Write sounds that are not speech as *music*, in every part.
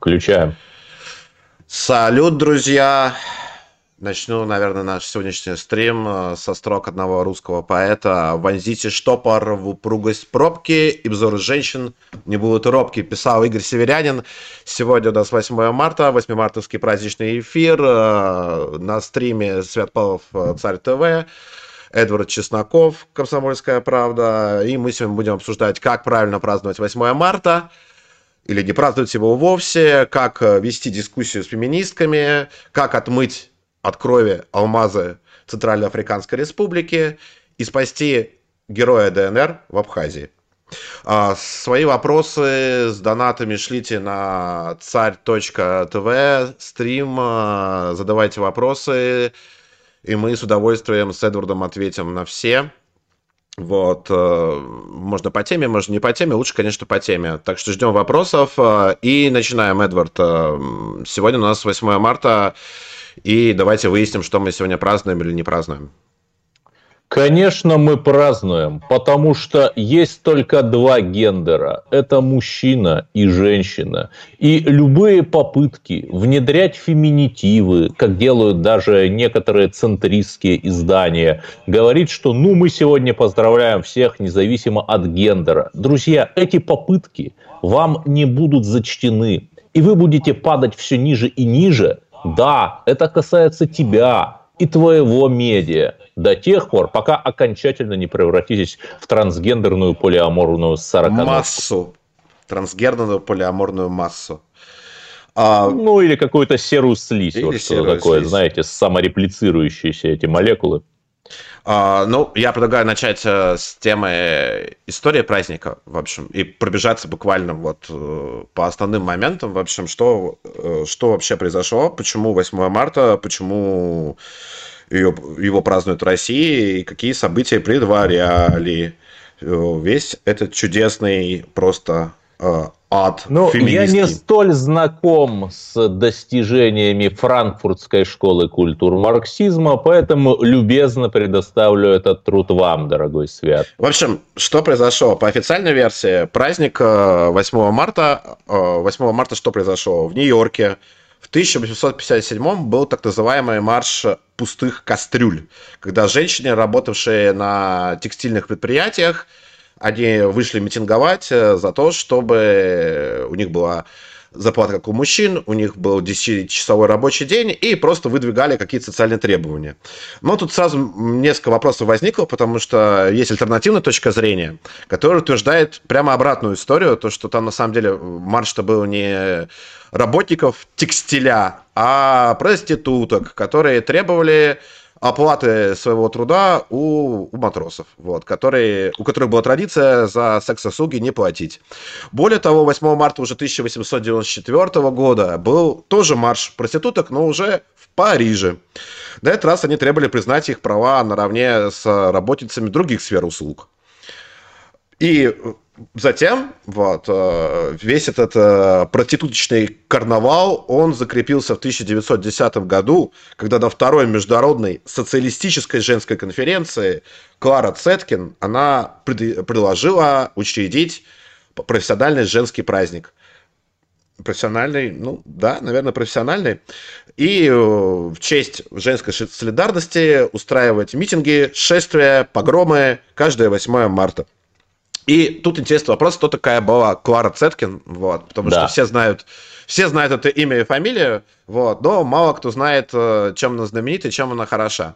Включаем. Салют, друзья! Начну, наверное, наш сегодняшний стрим э, со строк одного русского поэта. «Вонзите штопор в упругость пробки, и взоры женщин не будут робки», писал Игорь Северянин. Сегодня у нас 8 марта, 8 мартовский праздничный эфир. Э, на стриме Свят Павлов, э, Царь ТВ. Эдвард Чесноков, Комсомольская правда. И мы сегодня будем обсуждать, как правильно праздновать 8 марта или не праздновать его вовсе, как вести дискуссию с феминистками, как отмыть от крови алмазы Центральноафриканской Республики и спасти героя ДНР в Абхазии. А, свои вопросы с донатами шлите на царь.тв, стрим, а, задавайте вопросы, и мы с удовольствием с Эдвардом ответим на все. Вот, э, можно по теме, можно не по теме, лучше, конечно, по теме. Так что ждем вопросов э, и начинаем, Эдвард. Э, сегодня у нас 8 марта, и давайте выясним, что мы сегодня празднуем или не празднуем. Конечно, мы празднуем, потому что есть только два гендера. Это мужчина и женщина. И любые попытки внедрять феминитивы, как делают даже некоторые центристские издания, говорить, что ну мы сегодня поздравляем всех независимо от гендера. Друзья, эти попытки вам не будут зачтены. И вы будете падать все ниже и ниже, да, это касается тебя и твоего медиа до тех пор, пока окончательно не превратитесь в трансгендерную полиаморную 40 Массу. Трансгендерную полиаморную массу. А... Ну, или какую-то серую слизь. Или вот что такое, слизь. знаете, самореплицирующиеся эти молекулы. А, ну, я предлагаю начать э, с темы истории праздника, в общем, и пробежаться буквально вот э, по основным моментам, в общем, что, э, что вообще произошло, почему 8 марта, почему ее, его празднуют в России, и какие события предваряли весь этот чудесный просто ад Ну, я не столь знаком с достижениями франкфуртской школы культур марксизма, поэтому любезно предоставлю этот труд вам, дорогой Свят. В общем, что произошло? По официальной версии, праздник 8 э, марта, 8 э, марта что произошло? В Нью-Йорке в 1857 был так называемый марш пустых кастрюль, когда женщины, работавшие на текстильных предприятиях, они вышли митинговать э, за то, чтобы у них была зарплата, как у мужчин, у них был 10-часовой рабочий день, и просто выдвигали какие-то социальные требования. Но тут сразу несколько вопросов возникло, потому что есть альтернативная точка зрения, которая утверждает прямо обратную историю, то, что там на самом деле марш-то был не работников текстиля, а проституток, которые требовали оплаты своего труда у, у матросов, вот, которые, у которых была традиция за секс-услуги не платить. Более того, 8 марта уже 1894 года был тоже марш проституток, но уже в Париже. На этот раз они требовали признать их права наравне с работницами других сфер услуг. И затем вот, э, весь этот э, проституточный карнавал, он закрепился в 1910 году, когда на второй международной социалистической женской конференции Клара Цеткин, она предложила учредить профессиональный женский праздник. Профессиональный, ну да, наверное, профессиональный. И э, в честь женской солидарности устраивать митинги, шествия, погромы каждое 8 марта. И тут интересный вопрос, кто такая была Клара Цеткин, вот, потому да. что все знают, все знают это имя и фамилию, вот, но мало кто знает, э, чем она знаменита и чем она хороша.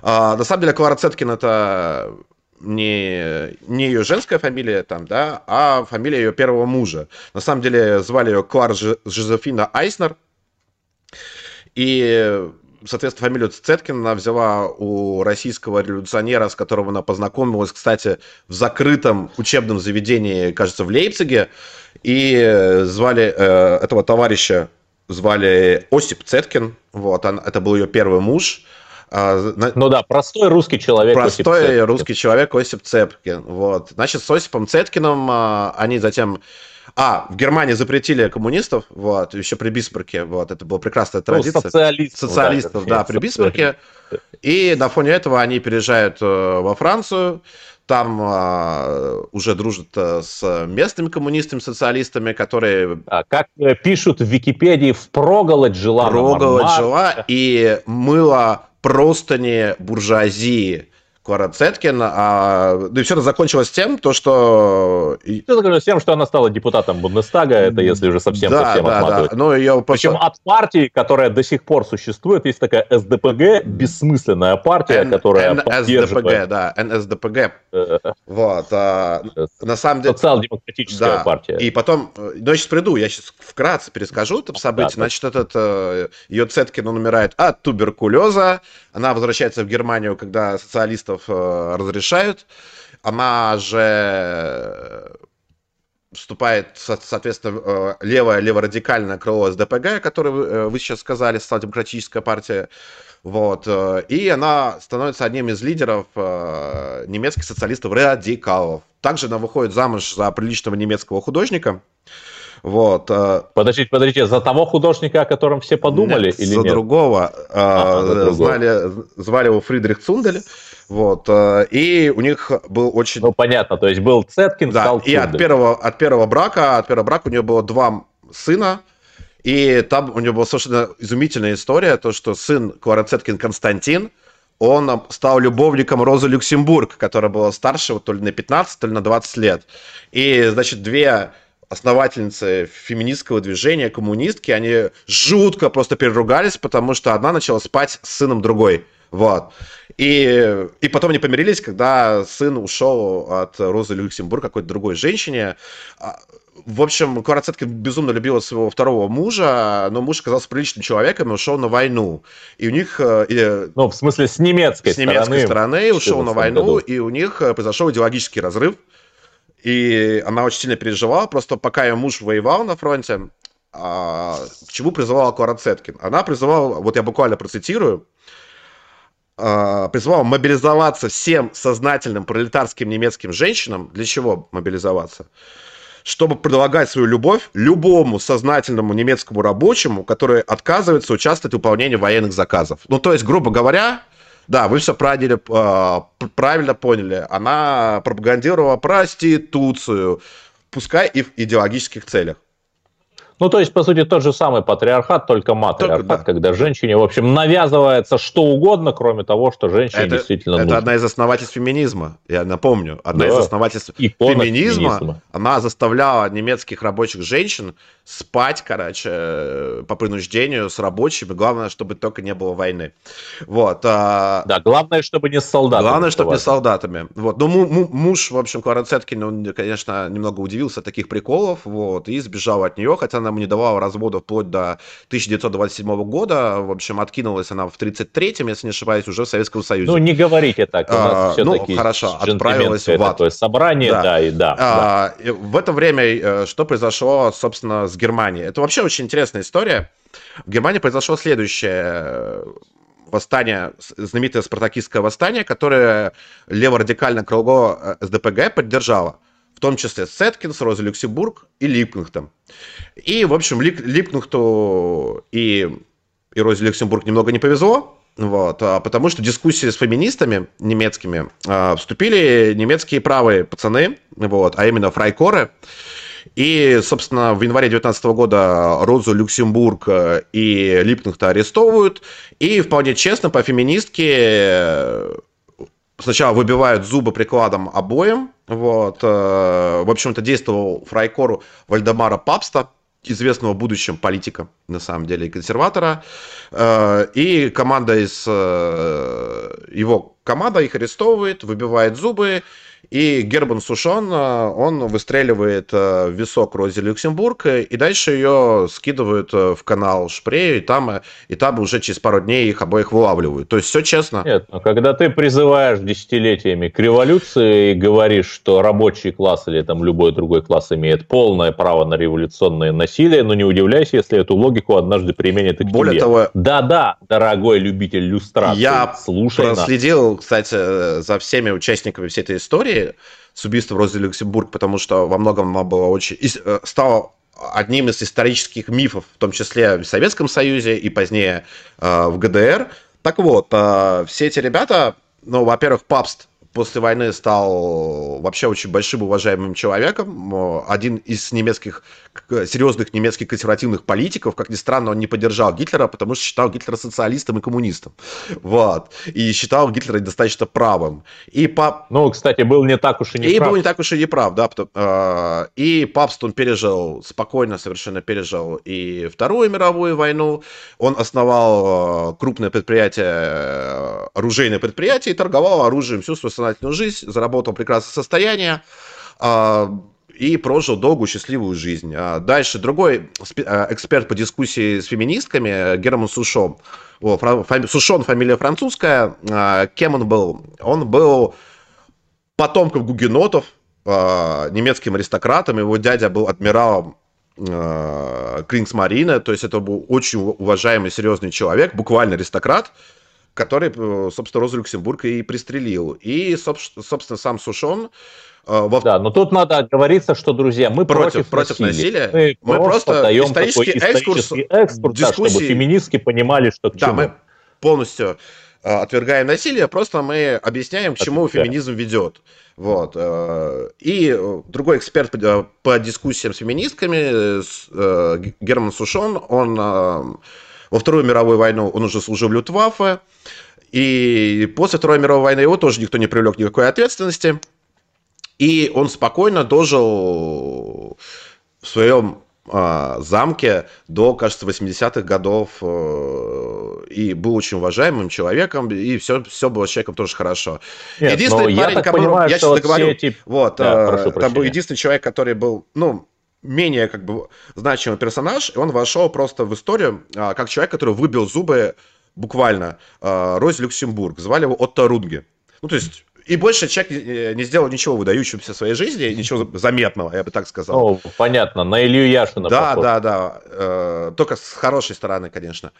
А, на самом деле Клара Цеткин это не, не ее женская фамилия там, да, а фамилия ее первого мужа. На самом деле звали ее Клара Жозефина Айснер. И соответственно, фамилию Цеткин она взяла у российского революционера, с которым она познакомилась, кстати, в закрытом учебном заведении, кажется, в Лейпциге. И звали э, этого товарища звали Осип Цеткин. Вот, он, это был ее первый муж. А, ну да, простой русский человек. Простой русский человек Осип Цеткин. Вот. Значит, с Осипом Цеткиным а, они затем а, в Германии запретили коммунистов, вот, еще при Бисмарке, вот, это была прекрасная ну, традиция. Ну, социалистов. Социалистов, да, да при Бисмарке. И на фоне этого они переезжают э, во Францию, там а, уже дружит а, с местными коммунистами, социалистами, которые... А, как э, пишут в Википедии, впроголодь жила. Впроголодь жила и мыла простыни буржуазии Клара Цеткин. А, да и все это закончилось тем, то, что... Все закончилось тем, что она стала депутатом Бундестага, это если уже совсем да, совсем да, отматывать. Да. Но ее просто... Причем от партии, которая до сих пор существует, есть такая СДПГ, бессмысленная партия, Н- которая НСДПГ, да, НСДПГ. Э, вот. А, на самом деле... Социал-демократическая да. партия. И потом... Ну, я сейчас приду, я сейчас вкратце перескажу это событие. Да, Значит, этот э, ее Цеткин, он умирает от туберкулеза, она возвращается в Германию, когда социалистов э, разрешают. Она же вступает, соответственно, э, левое, леворадикальное крыло СДПГ, э, вы сейчас сказали, социал-демократическая партия. Вот. И она становится одним из лидеров немецких социалистов-радикалов. Также она выходит замуж за приличного немецкого художника. Вот. Э, подождите, подождите, за того художника, о котором все подумали, нет, или за нет? Другого. А, за другого. Знали, звали его Фридрих Цундель. Вот. Э, и у них был очень... Ну, понятно, то есть был Цеткин, да, стал и от первого, от первого брака, от первого брака у нее было два сына, и там у нее была совершенно изумительная история, то, что сын Клара Цеткин Константин, он стал любовником Розы Люксембург, которая была старше вот, то ли на 15, то ли на 20 лет. И, значит, две основательницы феминистского движения, коммунистки, они жутко просто переругались, потому что одна начала спать с сыном другой. Вот. И, и потом они помирились, когда сын ушел от Розы Люксембург какой-то другой женщине. А, в общем, Клара Цеткин безумно любила своего второго мужа, но муж оказался приличным человеком и ушел на войну. И у них... Э, ну, в смысле, с немецкой стороны. С немецкой стороны, стороны ушел на войну, году. и у них э, произошел идеологический разрыв. И она очень сильно переживала, просто пока ее муж воевал на фронте, а, к чему призывала Клара Цеткин? Она призывала, вот я буквально процитирую, а, призывала мобилизоваться всем сознательным пролетарским немецким женщинам. Для чего мобилизоваться? Чтобы предлагать свою любовь любому сознательному немецкому рабочему, который отказывается участвовать в выполнении военных заказов. Ну, то есть, грубо говоря, да, вы все правильно, правильно поняли. Она пропагандировала проституцию, пускай и в идеологических целях. Ну, то есть, по сути, тот же самый патриархат, только матриархат, только, да. когда женщине, в общем, навязывается что угодно, кроме того, что женщине это, действительно это нужно. одна из основательств феминизма, я напомню. Одна да. из основательств феминизма, феминизма. Она заставляла немецких рабочих женщин спать, короче, по принуждению с рабочими. Главное, чтобы только не было войны. Вот. А... Да, главное, чтобы не с солдатами. Главное, чтобы не с солдатами. Вот. Ну, муж, в общем, Клара Цеткин, он, конечно, немного удивился таких приколов, вот, и сбежал от нее, хотя она ему не давала развода вплоть до 1927 года. В общем, откинулась она в 33-м, если не ошибаюсь, уже в Советском Союзе. Ну, не говорите так. У нас а, ну, хорошо, отправилась в ад. Такое собрание, да, да и да, а, да. В это время э, что произошло, собственно, с Германией? Это вообще очень интересная история. В Германии произошло следующее восстание, знаменитое спартакистское восстание, которое леворадикальное крыло э, СДПГ поддержало том числе Сеткинс, Роза Люксембург и Липкнехтом. И, в общем, Лип, Липкнехту и, и Розе Люксембург немного не повезло, вот, а потому что дискуссии с феминистами немецкими а, вступили немецкие правые пацаны, вот, а именно фрайкоры. И, собственно, в январе 2019 года Розу Люксембург и Липкнехта арестовывают. И вполне честно, по феминистке сначала выбивают зубы прикладом обоим. Вот. Э, в общем-то, действовал фрайкору Вальдемара Папста, известного будущим политика, на самом деле, и консерватора. Э, и команда из... Э, его команда их арестовывает, выбивает зубы, и Гербан Сушон, э, он выстреливает э, в висок Рози Люксембург, и дальше ее скидывают э, в канал Шпрей, и там, и там уже через пару дней их обоих вылавливают. То есть все честно. Нет, но когда ты призываешь десятилетиями к революции и говоришь, что рабочий класс или там любой другой класс имеет полное право на революционное насилие, но не удивляйся, если эту логику однажды применят и к Более тебе. того... Да-да, дорогой любитель люстрации, я слушай проследил, нас. кстати, за всеми участниками всей этой истории, с убийством Розы Люксембург, потому что во многом она была очень... Э, стала одним из исторических мифов, в том числе в Советском Союзе и позднее э, в ГДР. Так вот, э, все эти ребята, ну, во-первых, Папст после войны стал вообще очень большим уважаемым человеком. Один из немецких, серьезных немецких консервативных политиков. Как ни странно, он не поддержал Гитлера, потому что считал Гитлера социалистом и коммунистом. Вот. И считал Гитлера достаточно правым. И пап... Ну, кстати, был не так уж и не и прав. был не так уж и не прав, да. Э, и папст он пережил, спокойно совершенно пережил и Вторую мировую войну. Он основал э, крупное предприятие, э, оружейное предприятие и торговал оружием всю свою сознательную жизнь, заработал прекрасное состояние и прожил долгую счастливую жизнь. Дальше другой эксперт по дискуссии с феминистками, Герман Сушон. Сушон фамилия французская. Кем он был? Он был потомком гугенотов, немецким аристократом. Его дядя был адмиралом э, Крингсмарина, то есть это был очень уважаемый, серьезный человек, буквально аристократ, который, э, собственно, Розу Люксембург и пристрелил. И, собственно, сам Сушон э, во... Да, но тут надо оговориться, что, друзья, мы против, против насилия. насилия. Мы, мы просто, даем исторический экскурс, экскурс дискуссии... да, чтобы феминистки понимали, что к да, чему. мы полностью э, отвергаем насилие, просто мы объясняем, к чему Отвергаем. феминизм ведет. Вот. И другой эксперт по дискуссиям с феминистками, Герман Сушон, он во Вторую мировую войну он уже служил в Люфтваффе, и после Второй мировой войны его тоже никто не привлек никакой ответственности, и он спокойно дожил в своем а, замке до, кажется, 80-х годов э, и был очень уважаемым человеком, и все, все было с человеком тоже хорошо. Нет, единственный парень, я который, понимаю, я сейчас договорю, эти... вот, да, э, там был единственный человек, который был, ну, менее как бы значимый персонаж, и он вошел просто в историю а, как человек, который выбил зубы буквально а, Розе Люксембург. Звали его Отто Рунге. Ну, то есть и больше человек не сделал ничего выдающегося в своей жизни, ничего заметного, я бы так сказал. О, понятно, на Илью Яшина. Да, похож. да, да. Э, только с хорошей стороны, конечно.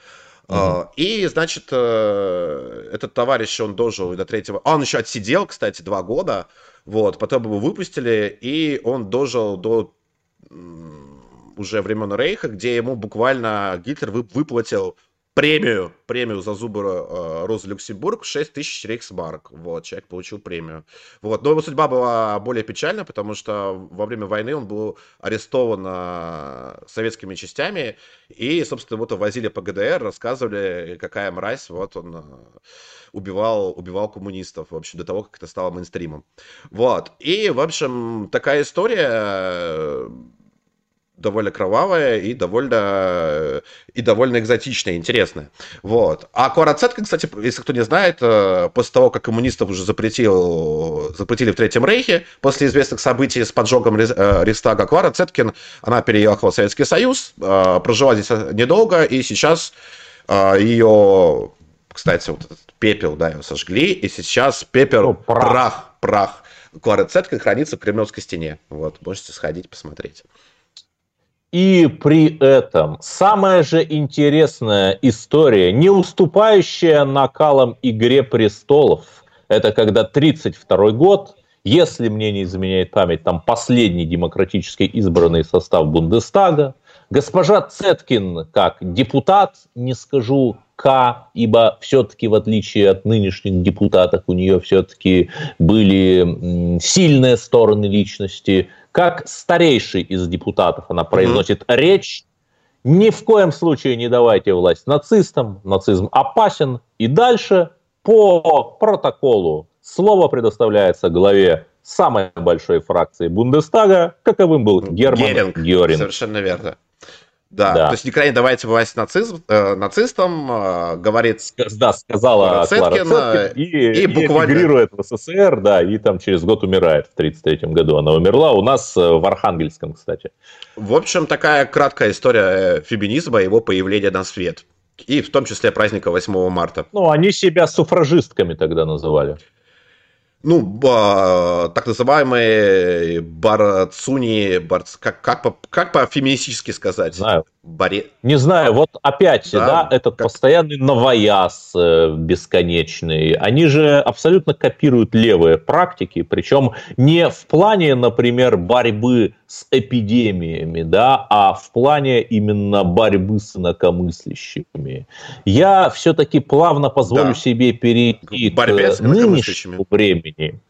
Угу. И, значит, э, этот товарищ, он дожил до третьего... Он еще отсидел, кстати, два года. Вот, потом его выпустили, и он дожил до уже времен Рейха, где ему буквально Гитлер выплатил премию, премию за зубы э, Розы Люксембург 6 тысяч рейхсмарк. Вот, человек получил премию. Вот, но его судьба была более печальна, потому что во время войны он был арестован э, советскими частями, и, собственно, вот возили по ГДР, рассказывали, какая мразь, вот он э, убивал, убивал коммунистов, в общем, до того, как это стало мейнстримом. Вот, и, в общем, такая история довольно кровавая и довольно, и довольно экзотичная, интересная. Вот. А Кварацетка, кстати, если кто не знает, э, после того, как коммунистов уже запретил, запретили в Третьем Рейхе, после известных событий с поджогом э, Рейхстага, Клара Цеткин, она переехала в Советский Союз, э, прожила здесь недолго, и сейчас ее, кстати, вот этот пепел, да, ее сожгли, и сейчас пепел, О, прах, прах, прах Цеткин хранится в Кремлевской стене. Вот, можете сходить посмотреть. И при этом самая же интересная история, не уступающая накалам «Игре престолов», это когда 32 год, если мне не изменяет память, там последний демократически избранный состав Бундестага, госпожа Цеткин как депутат, не скажу К, ибо все-таки в отличие от нынешних депутатов у нее все-таки были сильные стороны личности – как старейший из депутатов она произносит mm-hmm. речь. Ни в коем случае не давайте власть нацистам, нацизм опасен. И дальше по протоколу слово предоставляется главе самой большой фракции Бундестага, каковым был Герман Геринг. Геринг. Совершенно верно. Да, да, то есть никогда не давайте власть нацизм, э, нацистам, э, говорит... Да, сказала Клара Цеткин, Клара Цеткин и, и, буквально... эмигрирует в СССР, да, и там через год умирает, в 1933 году она умерла, у нас э, в Архангельском, кстати. В общем, такая краткая история э, феминизма, его появления на свет. И в том числе праздника 8 марта. Ну, они себя суфражистками тогда называли ну, ба, так называемые барцуни, барц, как, как, по, как по-феминистически сказать? Знаю. Баре... Не знаю, вот опять, да, да этот как... постоянный новояз э, бесконечный, они же абсолютно копируют левые практики, причем не в плане, например, борьбы с эпидемиями, да, а в плане именно борьбы с инакомыслящими. Я все-таки плавно позволю да. себе перейти к, к нынешнему времени.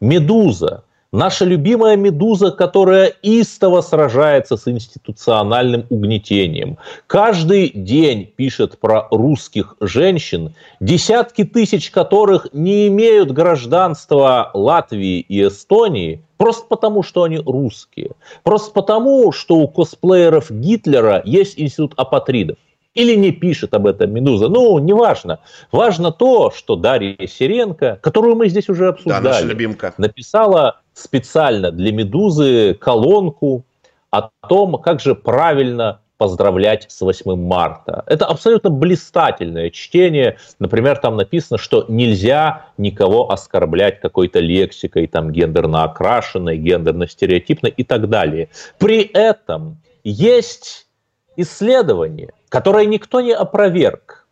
«Медуза» Наша любимая «Медуза», которая истово сражается с институциональным угнетением. Каждый день пишет про русских женщин, десятки тысяч которых не имеют гражданства Латвии и Эстонии, просто потому, что они русские. Просто потому, что у косплееров Гитлера есть институт апатридов или не пишет об этом «Медуза». Ну, неважно. Важно то, что Дарья Сиренко, которую мы здесь уже обсуждали, да, наша любимка. написала специально для «Медузы» колонку о том, как же правильно поздравлять с 8 марта. Это абсолютно блистательное чтение. Например, там написано, что нельзя никого оскорблять какой-то лексикой, там гендерно окрашенной, гендерно стереотипной и так далее. При этом есть исследование, которое никто не опроверг.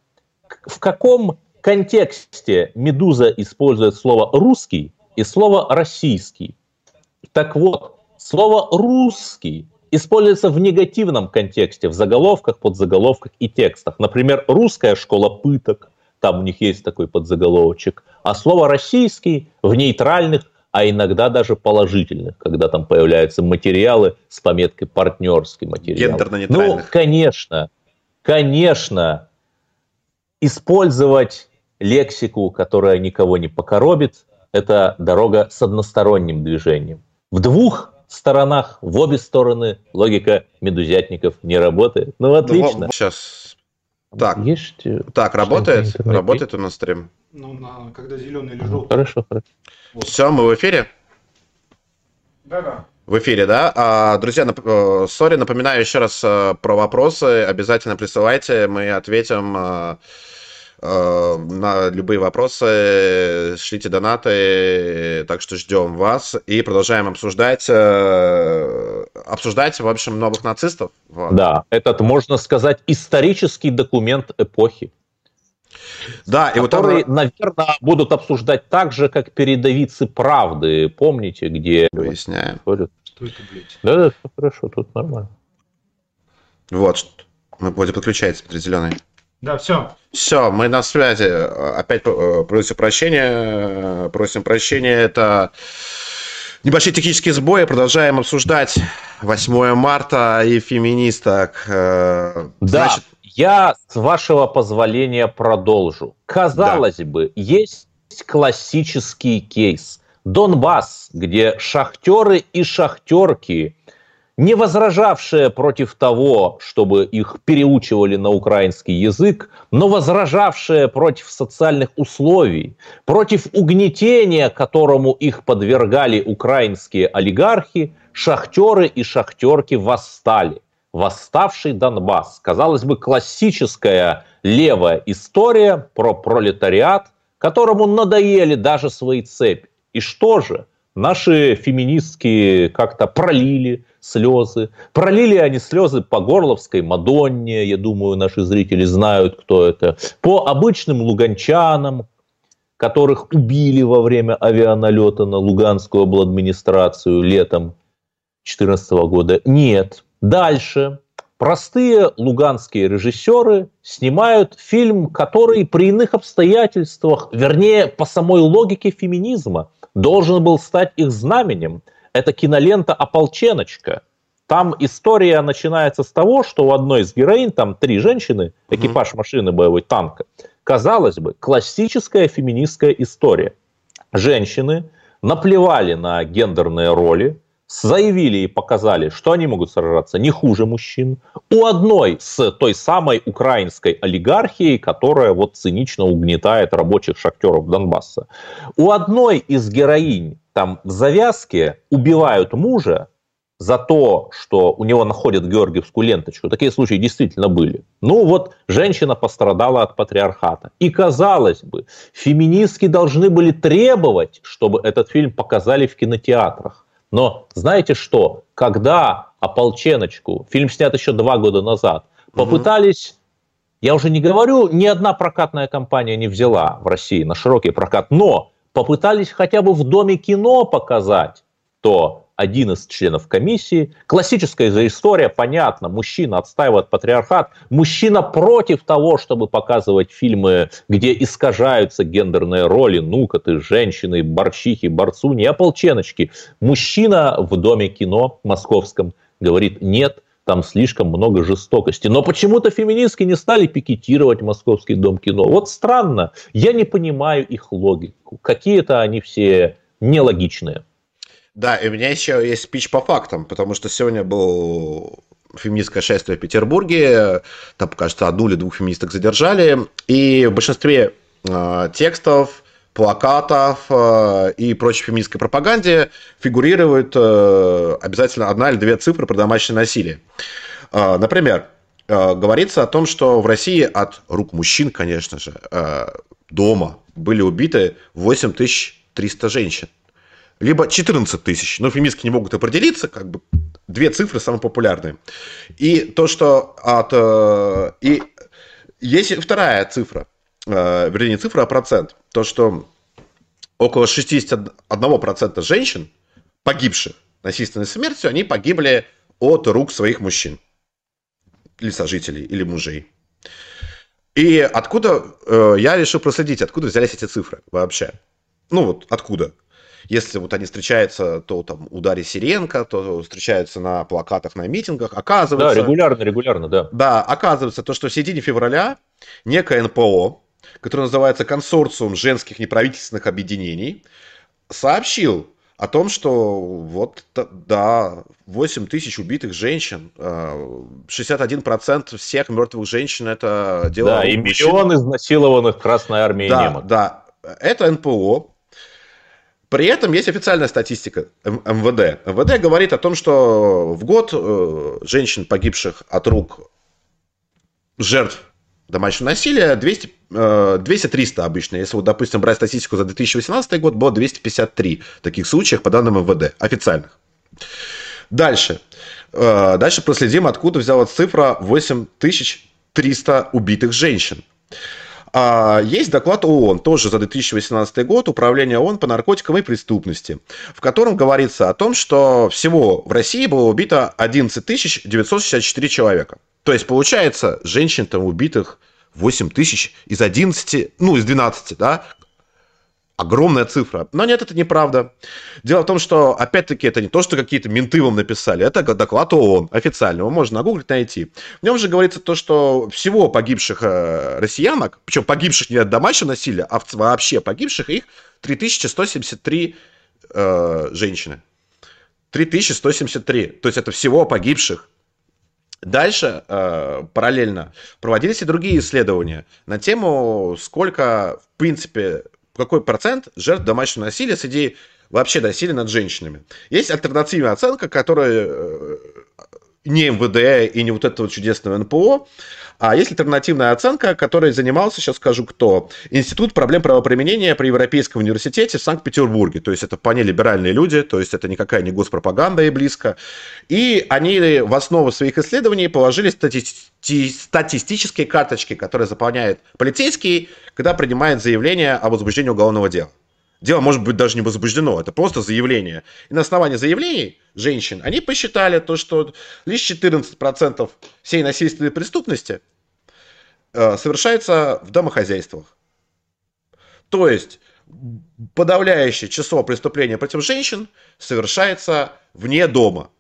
В каком контексте «Медуза» использует слово «русский» и слово «российский». Так вот, слово «русский» используется в негативном контексте, в заголовках, подзаголовках и текстах. Например, «русская школа пыток», там у них есть такой подзаголовочек, а слово «российский» в нейтральных а иногда даже положительных, когда там появляются материалы с пометкой партнерский материал. Гендерно-нейтральных. Ну, конечно, конечно, использовать лексику, которая никого не покоробит, это дорога с односторонним движением. В двух сторонах, в обе стороны логика медузятников не работает. Ну, отлично. Сейчас. Так, Есть, э, так работает? Работает у нас стрим? Ну, на, когда зеленый или желтый. Хорошо, хорошо. Вот. Все, мы в эфире? Да-да. В эфире, да? А, друзья, нап- э, сори, напоминаю еще раз э, про вопросы. Обязательно присылайте, мы ответим на любые вопросы, шлите донаты, так что ждем вас и продолжаем обсуждать, обсуждать, в общем, новых нацистов. Вот. Да, этот, можно сказать, исторический документ эпохи. Да, и которые, вот она... наверное, будут обсуждать так же, как передовицы правды. Помните, где... Выясняем. Что это, блядь? Да, да, все хорошо, тут нормально. Вот, мы будем подключать, смотри, зеленый. Да, все. Все, мы на связи. Опять э, просим прощения. Просим прощения. Это небольшие технические сбои. Продолжаем обсуждать 8 марта и феминисток. Э, да, Значит, я, с вашего позволения, продолжу. Казалось да. бы, есть классический кейс. Донбасс, где шахтеры и шахтерки, не возражавшие против того, чтобы их переучивали на украинский язык, но возражавшие против социальных условий, против угнетения, которому их подвергали украинские олигархи, шахтеры и шахтерки восстали восставший Донбасс. Казалось бы, классическая левая история про пролетариат, которому надоели даже свои цепи. И что же? Наши феминистки как-то пролили слезы. Пролили они слезы по Горловской Мадонне, я думаю, наши зрители знают, кто это. По обычным луганчанам, которых убили во время авианалета на Луганскую обладминистрацию летом 2014 года. Нет, Дальше. Простые луганские режиссеры снимают фильм, который при иных обстоятельствах, вернее, по самой логике феминизма, должен был стать их знаменем. Это кинолента «Ополченочка». Там история начинается с того, что у одной из героинь, там три женщины, экипаж машины боевой танка. Казалось бы, классическая феминистская история. Женщины наплевали на гендерные роли, заявили и показали, что они могут сражаться не хуже мужчин. У одной с той самой украинской олигархией, которая вот цинично угнетает рабочих шахтеров Донбасса. У одной из героинь там в завязке убивают мужа за то, что у него находят георгиевскую ленточку. Такие случаи действительно были. Ну вот, женщина пострадала от патриархата. И казалось бы, феминистки должны были требовать, чтобы этот фильм показали в кинотеатрах. Но знаете что? Когда «Ополченочку», фильм снят еще два года назад, попытались угу. Я уже не говорю, ни одна прокатная компания не взяла в России на широкий прокат, но попытались хотя бы в Доме кино показать, то один из членов комиссии. Классическая же история, понятно, мужчина отстаивает патриархат, мужчина против того, чтобы показывать фильмы, где искажаются гендерные роли, ну-ка ты, женщины, борчихи, борцуни, ополченочки. Мужчина в доме кино московском говорит, нет, там слишком много жестокости. Но почему-то феминистки не стали пикетировать Московский дом кино. Вот странно, я не понимаю их логику. Какие-то они все нелогичные. Да, и у меня еще есть спич по фактам, потому что сегодня был феминистское шествие в Петербурге, там, кажется, одну или двух феминисток задержали, и в большинстве э, текстов плакатов э, и прочей феминистской пропаганде фигурирует э, обязательно одна или две цифры про домашнее насилие. Э, например, говорится о том, что в России от рук мужчин, конечно же, дома были убиты 8300 женщин. Либо 14 тысяч. Но феминистки не могут определиться, как бы две цифры самые популярные. И то, что от... И есть вторая цифра, вернее, не цифра, а процент то, что около 61% женщин, погибших насильственной смертью, они погибли от рук своих мужчин. Или сожителей, или мужей. И откуда, э, я решил проследить, откуда взялись эти цифры вообще. Ну вот, откуда? Если вот они встречаются, то там ударе Сиренко, то встречаются на плакатах, на митингах, оказывается... Да, регулярно, регулярно, да. Да, оказывается, то, что в середине февраля некое НПО, который называется «Консорциум женских неправительственных объединений», сообщил о том, что вот, да, 8 тысяч убитых женщин, 61% а, всех мертвых женщин это дело Да, и миллион изнасилованных Красной Армией да, немок. Да, это НПО. При этом есть официальная статистика МВД. МВД говорит о том, что в год э, женщин, погибших от рук жертв домашнего насилия 200, 200-300 обычно. Если, вот, допустим, брать статистику за 2018 год, было 253 таких случаев по данным МВД, официальных. Дальше. Э, дальше проследим, откуда взялась цифра 8300 убитых женщин. А, есть доклад ООН, тоже за 2018 год, Управление ООН по наркотикам и преступности, в котором говорится о том, что всего в России было убито 11 964 человека. То есть, получается, женщин там убитых 8 тысяч из 11, ну, из 12, да, огромная цифра. Но нет, это неправда. Дело в том, что, опять-таки, это не то, что какие-то менты вам написали, это доклад ООН официальный, его можно нагуглить, найти. В нем же говорится то, что всего погибших э, россиянок, причем погибших не от домашнего насилия, а вообще погибших, их 3173 э, женщины. 3173. То есть это всего погибших Дальше э, параллельно проводились и другие исследования на тему, сколько, в принципе, какой процент жертв домашнего насилия среди вообще насилия над женщинами. Есть альтернативная оценка, которая э, не МВД и не вот этого чудесного НПО, а есть альтернативная оценка, которой занимался, сейчас скажу кто, Институт проблем правоприменения при Европейском университете в Санкт-Петербурге. То есть это вполне либеральные люди, то есть это никакая не госпропаганда и близко. И они в основу своих исследований положили стати- статистические карточки, которые заполняет полицейский, когда принимает заявление о возбуждении уголовного дела. Дело может быть даже не возбуждено, это просто заявление. И на основании заявлений женщин они посчитали то, что лишь 14% всей насильственной преступности э, совершается в домохозяйствах. То есть подавляющее число преступлений против женщин совершается вне дома.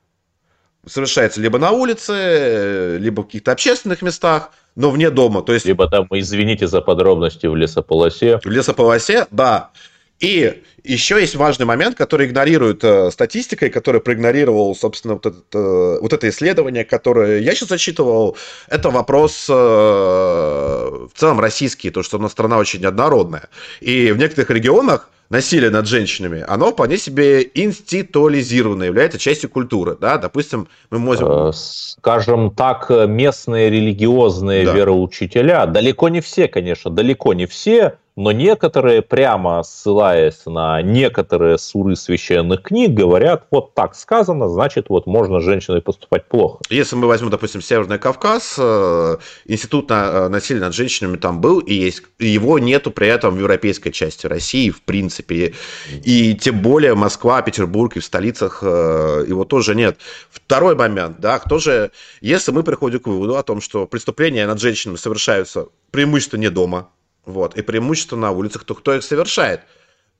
Совершается либо на улице, э, либо в каких-то общественных местах, но вне дома. То есть... Либо там, извините за подробности, в лесополосе. В лесополосе, да. И еще есть важный момент, который игнорирует э, статистика, и который проигнорировал, собственно, вот это, э, вот это исследование, которое я сейчас зачитывал. Это вопрос э, в целом российский, то, что у нас страна очень однородная. И в некоторых регионах насилие над женщинами, оно вполне себе институализировано, является частью культуры. Да? Допустим, мы можем... Э, скажем так, местные религиозные да. вероучителя, далеко не все, конечно, далеко не все, но некоторые, прямо ссылаясь на некоторые суры священных книг, говорят, вот так сказано, значит, вот можно с женщиной поступать плохо. Если мы возьмем, допустим, Северный Кавказ, э, институт э, насилия над женщинами там был, и есть, его нету при этом в европейской части России, в принципе, и тем более Москва, Петербург и в столицах э, его тоже нет. Второй момент, да, кто же, если мы приходим к выводу о том, что преступления над женщинами совершаются преимущественно не дома, вот. И преимущество на улицах, то кто их совершает.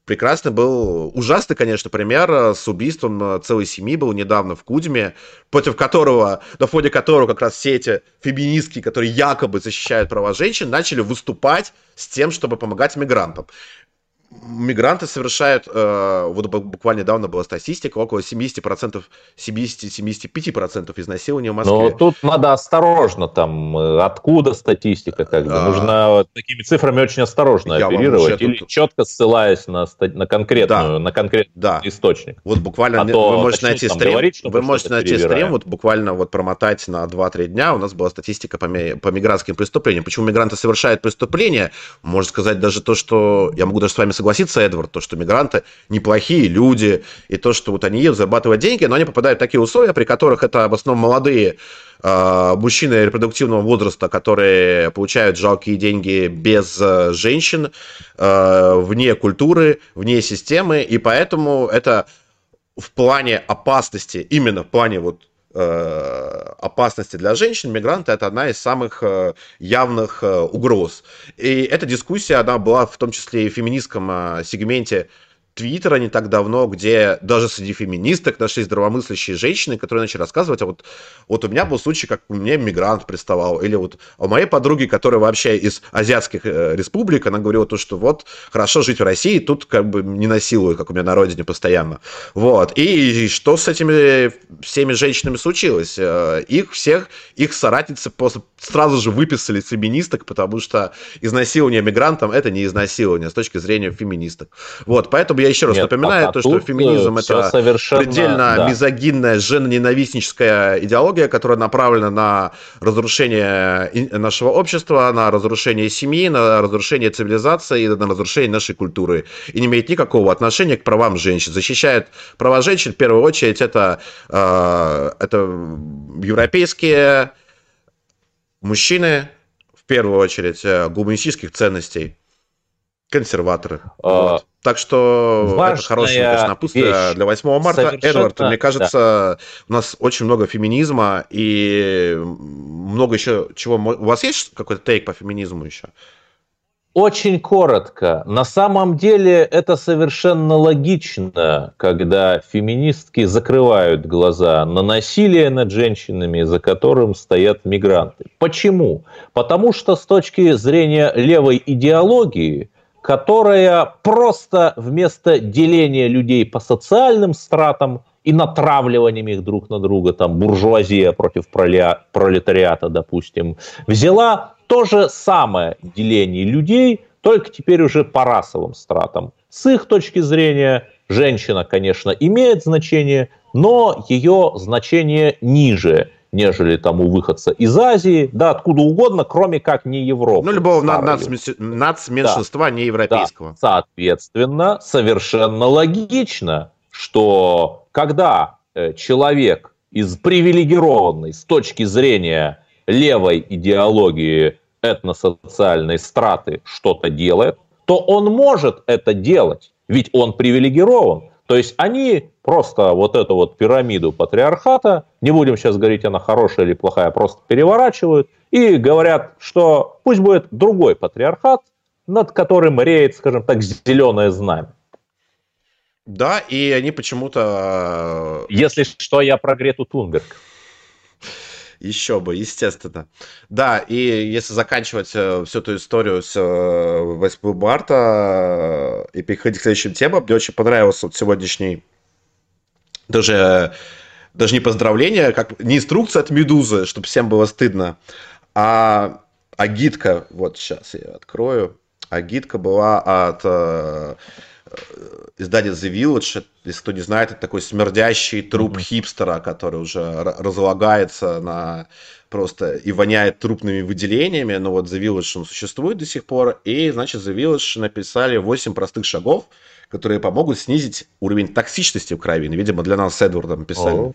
Прекрасный был, ужасный, конечно, пример э, с убийством э, целой семьи был недавно в Кудьме, против которого, на фоне которого как раз все эти феминистки, которые якобы защищают права женщин, начали выступать с тем, чтобы помогать мигрантам мигранты совершают, э, вот буквально недавно была статистика, около 70%, 70-75% изнасилования в Москве. Но тут надо осторожно, там, э, откуда статистика, как бы, а... нужно такими цифрами очень осторожно Я оперировать, или тут... четко ссылаясь на, на конкретную, да. на конкретный да. источник. Вот буквально, а вы можете найти стрим, говорить, вы можете найти стрим, вот буквально вот промотать на 2-3 дня, у нас была статистика по, по мигрантским преступлениям. Почему мигранты совершают преступления? Можно сказать даже то, что, я могу даже с вами согласиться, Эдвард, то, что мигранты неплохие люди, и то, что вот они едут зарабатывать деньги, но они попадают в такие условия, при которых это в основном молодые э, мужчины репродуктивного возраста, которые получают жалкие деньги без э, женщин, э, вне культуры, вне системы, и поэтому это в плане опасности, именно в плане вот опасности для женщин, мигранты это одна из самых э, явных э, угроз. И эта дискуссия, она была в том числе и в феминистском сегменте Твиттера не так давно, где даже среди феминисток нашлись здравомыслящие женщины, которые начали рассказывать, а вот, вот у меня был случай, как мне мигрант приставал, или вот у моей подруги, которая вообще из азиатских э, республик, она говорила то, что вот хорошо жить в России, тут как бы не насилуют, как у меня на родине постоянно. Вот. И, и что с этими всеми женщинами случилось? Э, их всех, их соратницы после сразу же выписали с феминисток, потому что изнасилование мигрантам это не изнасилование с точки зрения феминисток. Вот, поэтому я еще раз Нет, напоминаю, а то, что феминизм это совершенно, предельно да. мизогинная, женоненавистническая идеология, которая направлена на разрушение нашего общества, на разрушение семьи, на разрушение цивилизации и на разрушение нашей культуры. И не имеет никакого отношения к правам женщин. Защищает права женщин, в первую очередь, это, э, это европейские мужчины, в первую очередь, э, гуманистических ценностей, консерваторы. А, вот. Так что это хорошее, конечно, напутствие для 8 марта. Совершенно, Эдвард, мне кажется, да. у нас очень много феминизма и много еще чего. У вас есть какой-то тейк по феминизму еще? Очень коротко. На самом деле это совершенно логично, когда феминистки закрывают глаза на насилие над женщинами, за которым стоят мигранты. Почему? Потому что с точки зрения левой идеологии, которая просто вместо деления людей по социальным стратам и натравливанием их друг на друга, там буржуазия против пролетариата, допустим, взяла то же самое деление людей, только теперь уже по расовым стратам. С их точки зрения, женщина, конечно, имеет значение, но ее значение ниже, нежели тому выходца из Азии, да, откуда угодно, кроме как не Европы. Ну, любого нацменьшинства да. не европейского. Да. Соответственно, совершенно логично, что когда э, человек из привилегированной с точки зрения левой идеологии этносоциальной страты что-то делает, то он может это делать, ведь он привилегирован. То есть они просто вот эту вот пирамиду патриархата, не будем сейчас говорить, она хорошая или плохая, просто переворачивают и говорят, что пусть будет другой патриархат, над которым реет, скажем так, зеленое знамя. Да, и они почему-то... Если что, я про Грету Тунберг. Еще бы, естественно. Да, и если заканчивать э, всю эту историю с 8 э, марта э, и переходить к следующим темам, мне очень понравился сегодняшний даже, даже не поздравление, как не инструкция от Медузы, чтобы всем было стыдно, а, а гидка, вот сейчас я открою, Агитка была от э, издания The Village. Если кто не знает, это такой смердящий труп mm-hmm. хипстера, который уже разлагается на просто и воняет трупными выделениями. Но вот The Village, он существует до сих пор. И, значит, The Village написали 8 простых шагов, которые помогут снизить уровень токсичности в крови. Видимо, для нас с Эдвардом писали. Oh.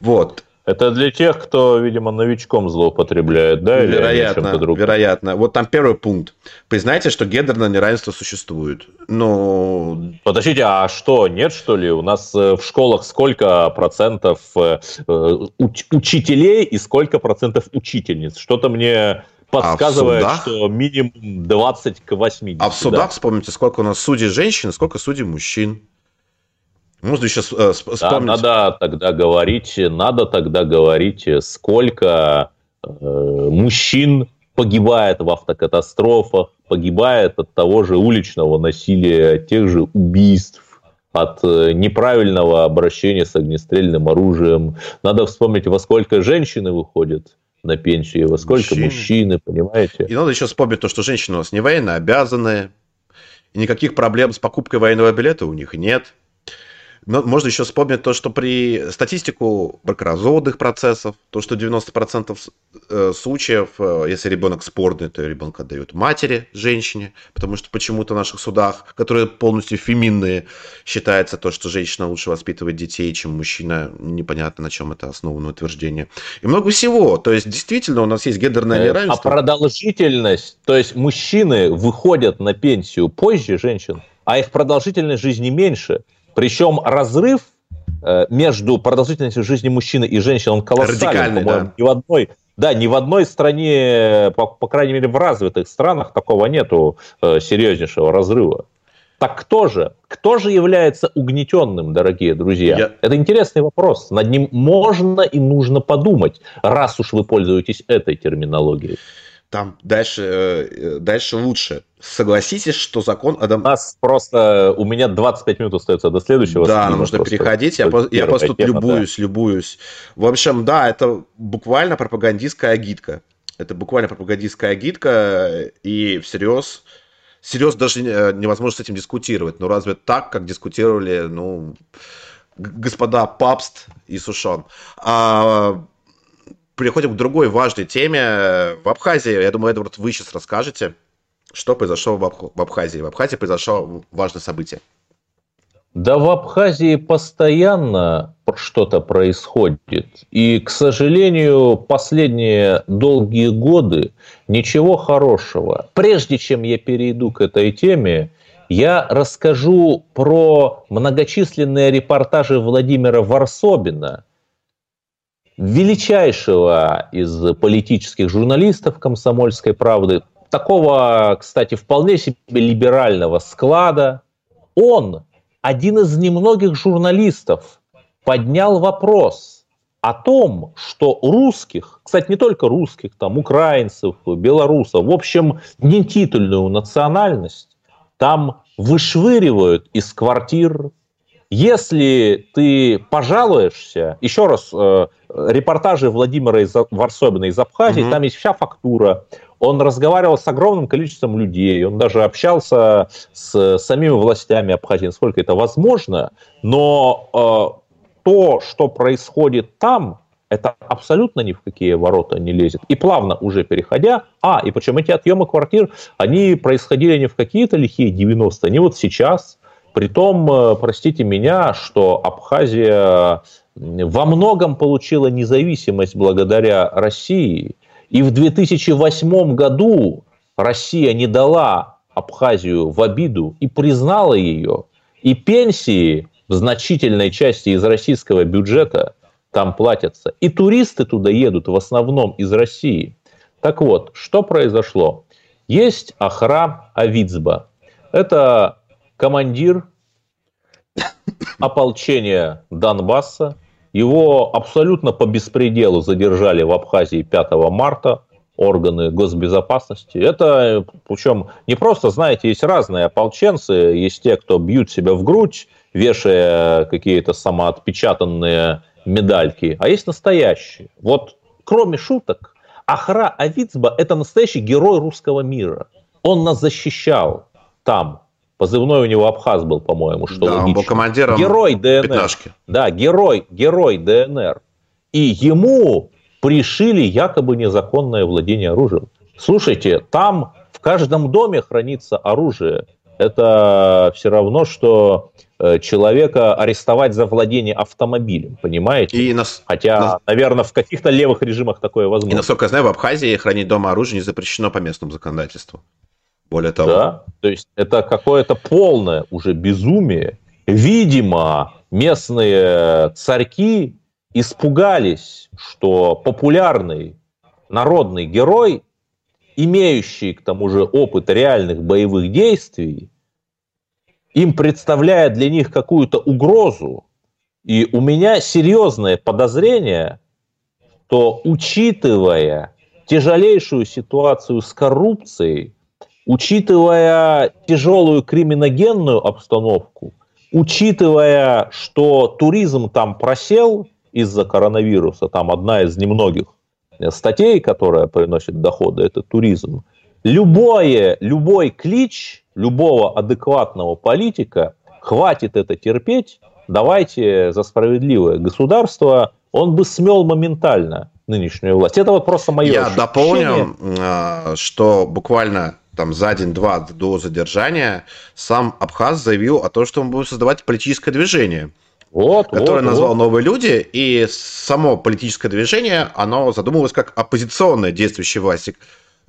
Вот. Это для тех, кто, видимо, новичком злоупотребляет, да? Или вероятно, вероятно. Вот там первый пункт. Признайте, что гендерное неравенство существует. Ну... Подождите, а что, нет, что ли? У нас э, в школах сколько процентов э, э, учителей и сколько процентов учительниц? Что-то мне подсказывает, а что минимум 20 к 80. А в судах, да. вспомните, сколько у нас судей женщин, сколько судей мужчин. Можно еще э, вспомнить. Да, надо тогда говорить, надо тогда говорить, сколько э, мужчин погибает в автокатастрофах, погибает от того же уличного насилия, тех же убийств, от э, неправильного обращения с огнестрельным оружием. Надо вспомнить, во сколько женщины выходят на пенсию, во сколько мужчины, мужчины понимаете? И надо еще вспомнить то, что женщины у нас не военно обязанные, и никаких проблем с покупкой военного билета у них нет. Но можно еще вспомнить то, что при статистику бракоразводных процессов, то, что 90% э, случаев, э, если ребенок спорный, то ребенка отдают матери, женщине, потому что почему-то в наших судах, которые полностью феминные, считается то, что женщина лучше воспитывает детей, чем мужчина. Непонятно, на чем это основано утверждение. И много всего. То есть, действительно, у нас есть гендерное э, неравенство. А продолжительность, то есть мужчины выходят на пенсию позже женщин, а их продолжительность жизни меньше – причем разрыв э, между продолжительностью жизни мужчины и женщины, он колоссальный, по-моему, да. ни в одной да, ни в одной стране, по, по крайней мере, в развитых странах такого нету э, серьезнейшего разрыва. Так кто же? Кто же является угнетенным, дорогие друзья? Я... Это интересный вопрос. Над ним можно и нужно подумать, раз уж вы пользуетесь этой терминологией там дальше, э, дальше лучше. Согласитесь, что закон Адам... У нас просто, у меня 25 минут остается до следующего. Да, нам нужно переходить, я, я просто тут тема, любуюсь, да. любуюсь. В общем, да, это буквально пропагандистская агитка. Это буквально пропагандистская агитка, и всерьез, всерьез даже невозможно с этим дискутировать. Ну, разве так, как дискутировали, ну, господа Папст и Сушон. А, переходим к другой важной теме. В Абхазии, я думаю, Эдвард, вы сейчас расскажете, что произошло в Абхазии. В Абхазии произошло важное событие. Да в Абхазии постоянно что-то происходит. И, к сожалению, последние долгие годы ничего хорошего. Прежде чем я перейду к этой теме, я расскажу про многочисленные репортажи Владимира Варсобина – величайшего из политических журналистов «Комсомольской правды», такого, кстати, вполне себе либерального склада, он, один из немногих журналистов, поднял вопрос о том, что русских, кстати, не только русских, там, украинцев, белорусов, в общем, не титульную национальность, там вышвыривают из квартир, если ты пожалуешься, еще раз, э, репортажи Владимира из Варсобина из Абхазии, угу. там есть вся фактура. Он разговаривал с огромным количеством людей, он даже общался с самими властями Абхазии, насколько это возможно. Но э, то, что происходит там, это абсолютно ни в какие ворота не лезет. И плавно уже переходя, а, и причем эти отъемы квартир, они происходили не в какие-то лихие 90-е, они вот сейчас – Притом, э, простите меня, что Абхазия во многом получила независимость благодаря России. И в 2008 году Россия не дала Абхазию в обиду и признала ее. И пенсии в значительной части из российского бюджета там платятся. И туристы туда едут в основном из России. Так вот, что произошло? Есть Ахра Авицба. Это командир ополчения Донбасса. Его абсолютно по беспределу задержали в Абхазии 5 марта органы госбезопасности. Это, причем, не просто, знаете, есть разные ополченцы, есть те, кто бьют себя в грудь, вешая какие-то самоотпечатанные медальки, а есть настоящие. Вот, кроме шуток, Ахра Авицба – это настоящий герой русского мира – Он нас защищал там. Позывной у него Абхаз был, по-моему, что Да, он был командиром Герой ДНР. пятнашки. Да, герой, герой ДНР. И ему пришили якобы незаконное владение оружием. Слушайте, там в каждом доме хранится оружие. Это все равно, что э, человека арестовать за владение автомобилем, понимаете? И, нас- Хотя, нас- наверное, в каких-то левых режимах такое и, возможно. насколько я знаю, в Абхазии хранить дома оружие не запрещено по местному законодательству. Более того, Да, то есть это какое-то полное уже безумие. Видимо, местные царьки испугались, что популярный народный герой, имеющий к тому же опыт реальных боевых действий, им представляет для них какую-то угрозу. И у меня серьезное подозрение, что учитывая тяжелейшую ситуацию с коррупцией, учитывая тяжелую криминогенную обстановку, учитывая, что туризм там просел из-за коронавируса, там одна из немногих статей, которая приносит доходы, это туризм. Любое, любой клич любого адекватного политика, хватит это терпеть, давайте за справедливое государство, он бы смел моментально нынешнюю власть. Это вот просто мое Я ощущение. дополню, а, что буквально там за день-два до задержания сам Абхаз заявил о том, что он будет создавать политическое движение, Вот, которое вот, назвал вот. «Новые люди», и само политическое движение, оно задумывалось как оппозиционное действующей власти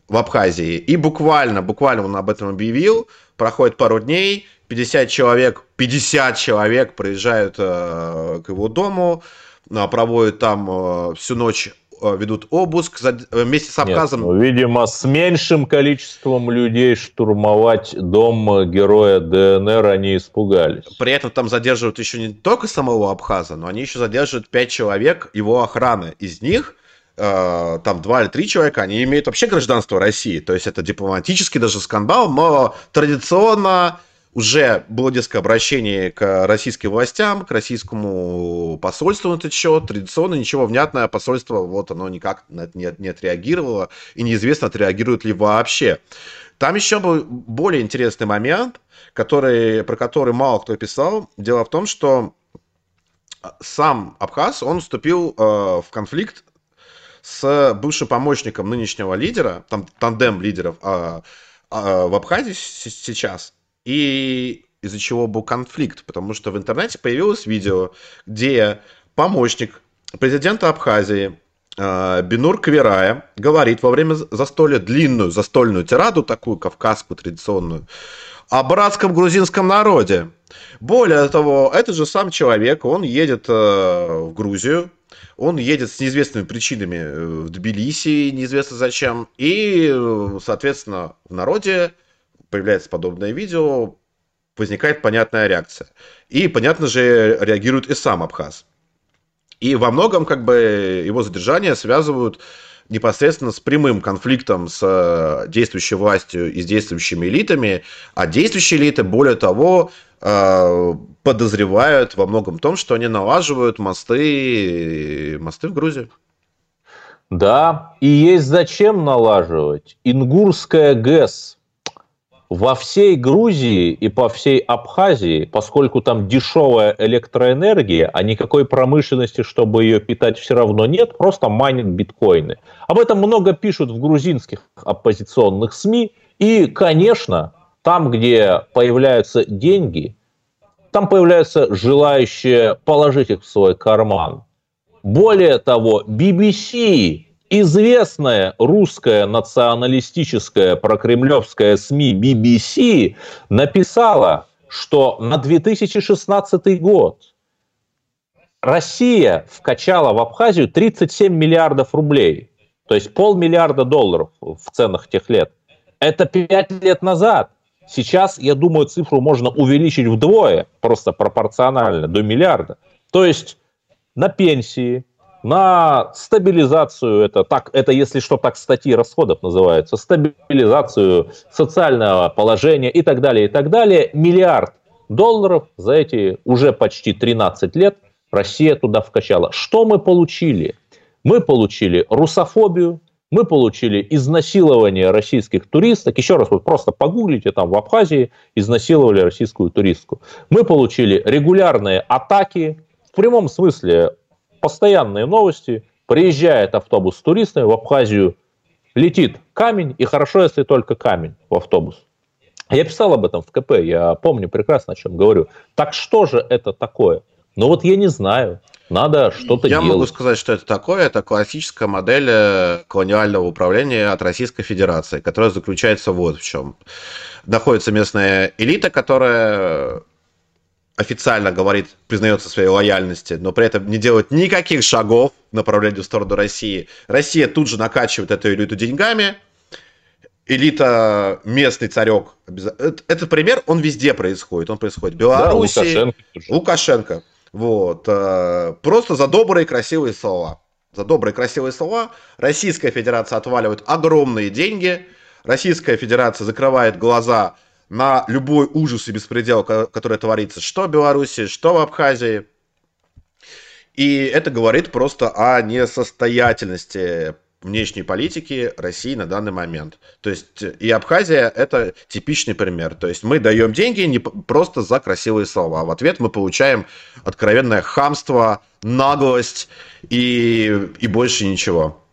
в Абхазии. И буквально, буквально он об этом объявил, проходит пару дней, 50 человек, 50 человек приезжают э, к его дому, э, проводят там э, всю ночь, ведут обыск э, вместе с Нет, Абхазом. ну, видимо, с меньшим количеством людей штурмовать дом э, героя ДНР они испугались. При этом там задерживают еще не только самого Абхаза, но они еще задерживают 5 человек его охраны. Из них э, там два или три человека, они имеют вообще гражданство России. То есть это дипломатический даже скандал, но традиционно уже было несколько обращений к российским властям, к российскому посольству на этот счет. Традиционно ничего внятное посольство, вот оно никак на это не, не отреагировало, и неизвестно, отреагирует ли вообще. Там еще был более интересный момент, который, про который мало кто писал. Дело в том, что сам Абхаз, он вступил э, в конфликт с бывшим помощником нынешнего лидера, там тандем лидеров э, э, в Абхазии сейчас, и из-за чего был конфликт, потому что в интернете появилось видео, где помощник президента Абхазии э, Бинур Квирая говорит во время застолья длинную застольную тираду, такую кавказскую традиционную, о братском грузинском народе. Более того, этот же сам человек, он едет э, в Грузию, он едет с неизвестными причинами э, в Тбилиси, неизвестно зачем, и, соответственно, в народе появляется подобное видео, возникает понятная реакция. И, понятно же, реагирует и сам Абхаз. И во многом как бы его задержание связывают непосредственно с прямым конфликтом с э, действующей властью и с действующими элитами, а действующие элиты, более того, э, подозревают во многом том, что они налаживают мосты, мосты в Грузии. Да, и есть зачем налаживать. Ингурская ГЭС во всей Грузии и по всей Абхазии, поскольку там дешевая электроэнергия, а никакой промышленности, чтобы ее питать, все равно нет, просто майнят биткоины. Об этом много пишут в грузинских оппозиционных СМИ. И, конечно, там, где появляются деньги, там появляются желающие положить их в свой карман. Более того, BBC, известная русская националистическая прокремлевская СМИ BBC, написала, что на 2016 год Россия вкачала в Абхазию 37 миллиардов рублей, то есть полмиллиарда долларов в ценах тех лет. Это 5 лет назад. Сейчас, я думаю, цифру можно увеличить вдвое, просто пропорционально, до миллиарда. То есть на пенсии, на стабилизацию, это, так, это если что, так статьи расходов называются, стабилизацию социального положения и так далее, и так далее, миллиард долларов за эти уже почти 13 лет Россия туда вкачала. Что мы получили? Мы получили русофобию, мы получили изнасилование российских туристок. Еще раз, вот просто погуглите, там в Абхазии изнасиловали российскую туристку. Мы получили регулярные атаки, в прямом смысле постоянные новости. Приезжает автобус с туристами в Абхазию, летит камень, и хорошо, если только камень в автобус. Я писал об этом в КП, я помню прекрасно, о чем говорю. Так что же это такое? Ну вот я не знаю. Надо что-то Я делать. могу сказать, что это такое. Это классическая модель э, колониального управления от Российской Федерации, которая заключается вот в чем. Находится местная элита, которая официально говорит, признается своей лояльности, но при этом не делает никаких шагов в направлении в сторону России. Россия тут же накачивает эту элиту деньгами. Элита, местный царек. Этот пример, он везде происходит. Он происходит в Беларуси, да, Лукашенко. Лукашенко. Вот. Э, просто за добрые красивые слова. За добрые красивые слова Российская Федерация отваливает огромные деньги. Российская Федерация закрывает глаза на любой ужас и беспредел, который творится что в Беларуси, что в Абхазии. И это говорит просто о несостоятельности внешней политики России на данный момент. То есть и Абхазия это типичный пример. То есть мы даем деньги не просто за красивые слова, а в ответ мы получаем откровенное хамство, наглость и, и больше ничего.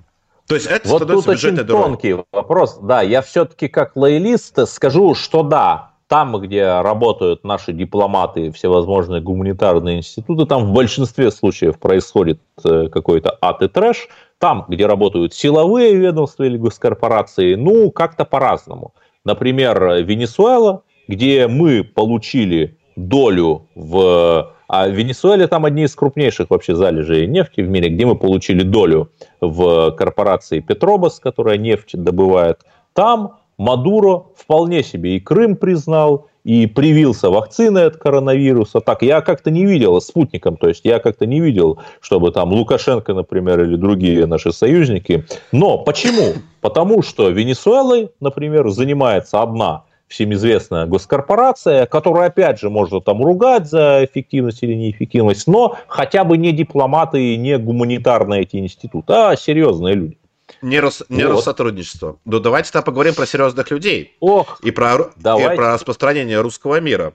То есть это вот тут очень тонкий вопрос. Да, я все-таки как лоялист скажу, что да, там, где работают наши дипломаты, всевозможные гуманитарные институты, там в большинстве случаев происходит э, какой-то ад и трэш. Там, где работают силовые ведомства или госкорпорации, ну, как-то по-разному. Например, Венесуэла, где мы получили долю в... А в Венесуэле там одни из крупнейших вообще залежей нефти в мире, где мы получили долю в корпорации Петробас, которая нефть добывает. Там Мадуро вполне себе и Крым признал, и привился вакциной от коронавируса. Так, я как-то не видел спутником, то есть я как-то не видел, чтобы там Лукашенко, например, или другие наши союзники. Но почему? Потому что Венесуэлой, например, занимается одна всем известная госкорпорация, которая, опять же, можно там ругать за эффективность или неэффективность, но хотя бы не дипломаты и не гуманитарные эти институты, а серьезные люди. Не, Рос, не вот. Россотрудничество. Ну, давайте тогда поговорим про серьезных людей. Ох, и про, давайте. и про распространение русского мира.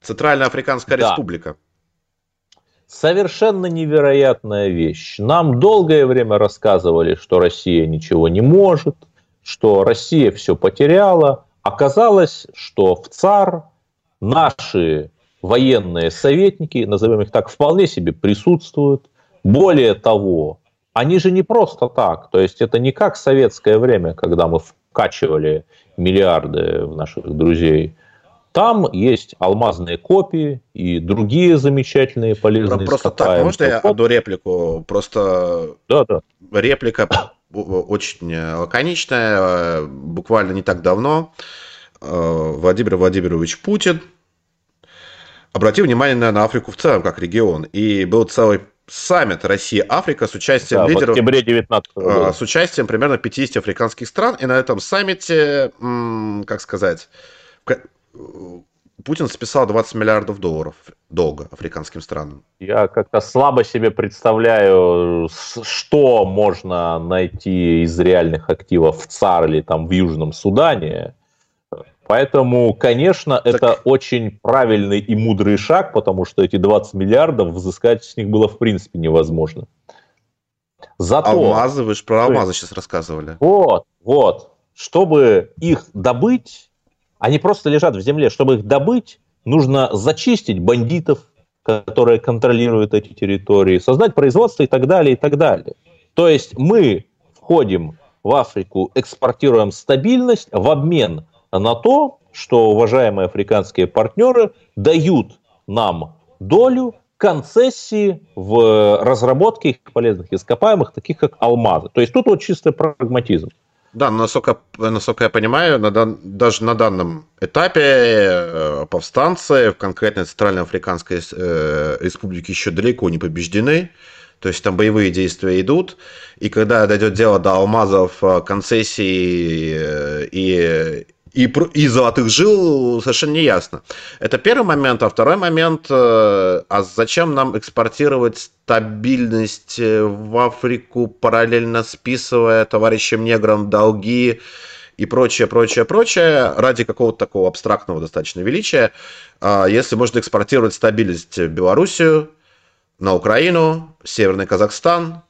Центральная Африканская да. Республика. Совершенно невероятная вещь. Нам долгое время рассказывали, что Россия ничего не может, что Россия все потеряла. Оказалось, что в ЦАР наши военные советники, назовем их так, вполне себе присутствуют. Более того, они же не просто так. То есть это не как советское время, когда мы вкачивали миллиарды в наших друзей. Там есть алмазные копии и другие замечательные полезные Просто так, можно я одну реплику? Просто да, да. реплика очень лаконичная. Буквально не так давно э, Владимир Владимирович Путин обратил внимание на Африку в целом, как регион. И был целый саммит Россия-Африка с участием да, лидеров... В октябре 19 а, года. С участием примерно 50 африканских стран. И на этом саммите, как сказать, Путин списал 20 миллиардов долларов долга африканским странам. Я как-то слабо себе представляю, что можно найти из реальных активов в ЦАР или там в Южном Судане. Поэтому, конечно, так... это очень правильный и мудрый шаг, потому что эти 20 миллиардов взыскать с них было в принципе невозможно. Зато... Алмазы, вы же про алмазы сейчас рассказывали. Вот, вот. Чтобы их добыть, они просто лежат в земле. Чтобы их добыть, нужно зачистить бандитов, которые контролируют эти территории, создать производство и так далее, и так далее. То есть мы входим в Африку, экспортируем стабильность в обмен на то, что уважаемые африканские партнеры дают нам долю концессии в разработке их полезных ископаемых, таких как алмазы. То есть тут вот чистый прагматизм. Да, насколько, насколько я понимаю, на дан, даже на данном этапе э, повстанцы в конкретной Центральноафриканской э, республике еще далеко не побеждены. То есть там боевые действия идут, и когда дойдет дело до алмазов, э, концессий и и, и золотых жил совершенно не ясно. Это первый момент. А второй момент, э, а зачем нам экспортировать стабильность э, в Африку, параллельно списывая товарищам неграм долги и прочее, прочее, прочее, ради какого-то такого абстрактного достаточно величия, а если можно экспортировать стабильность в Белоруссию, на Украину, Северный Казахстан,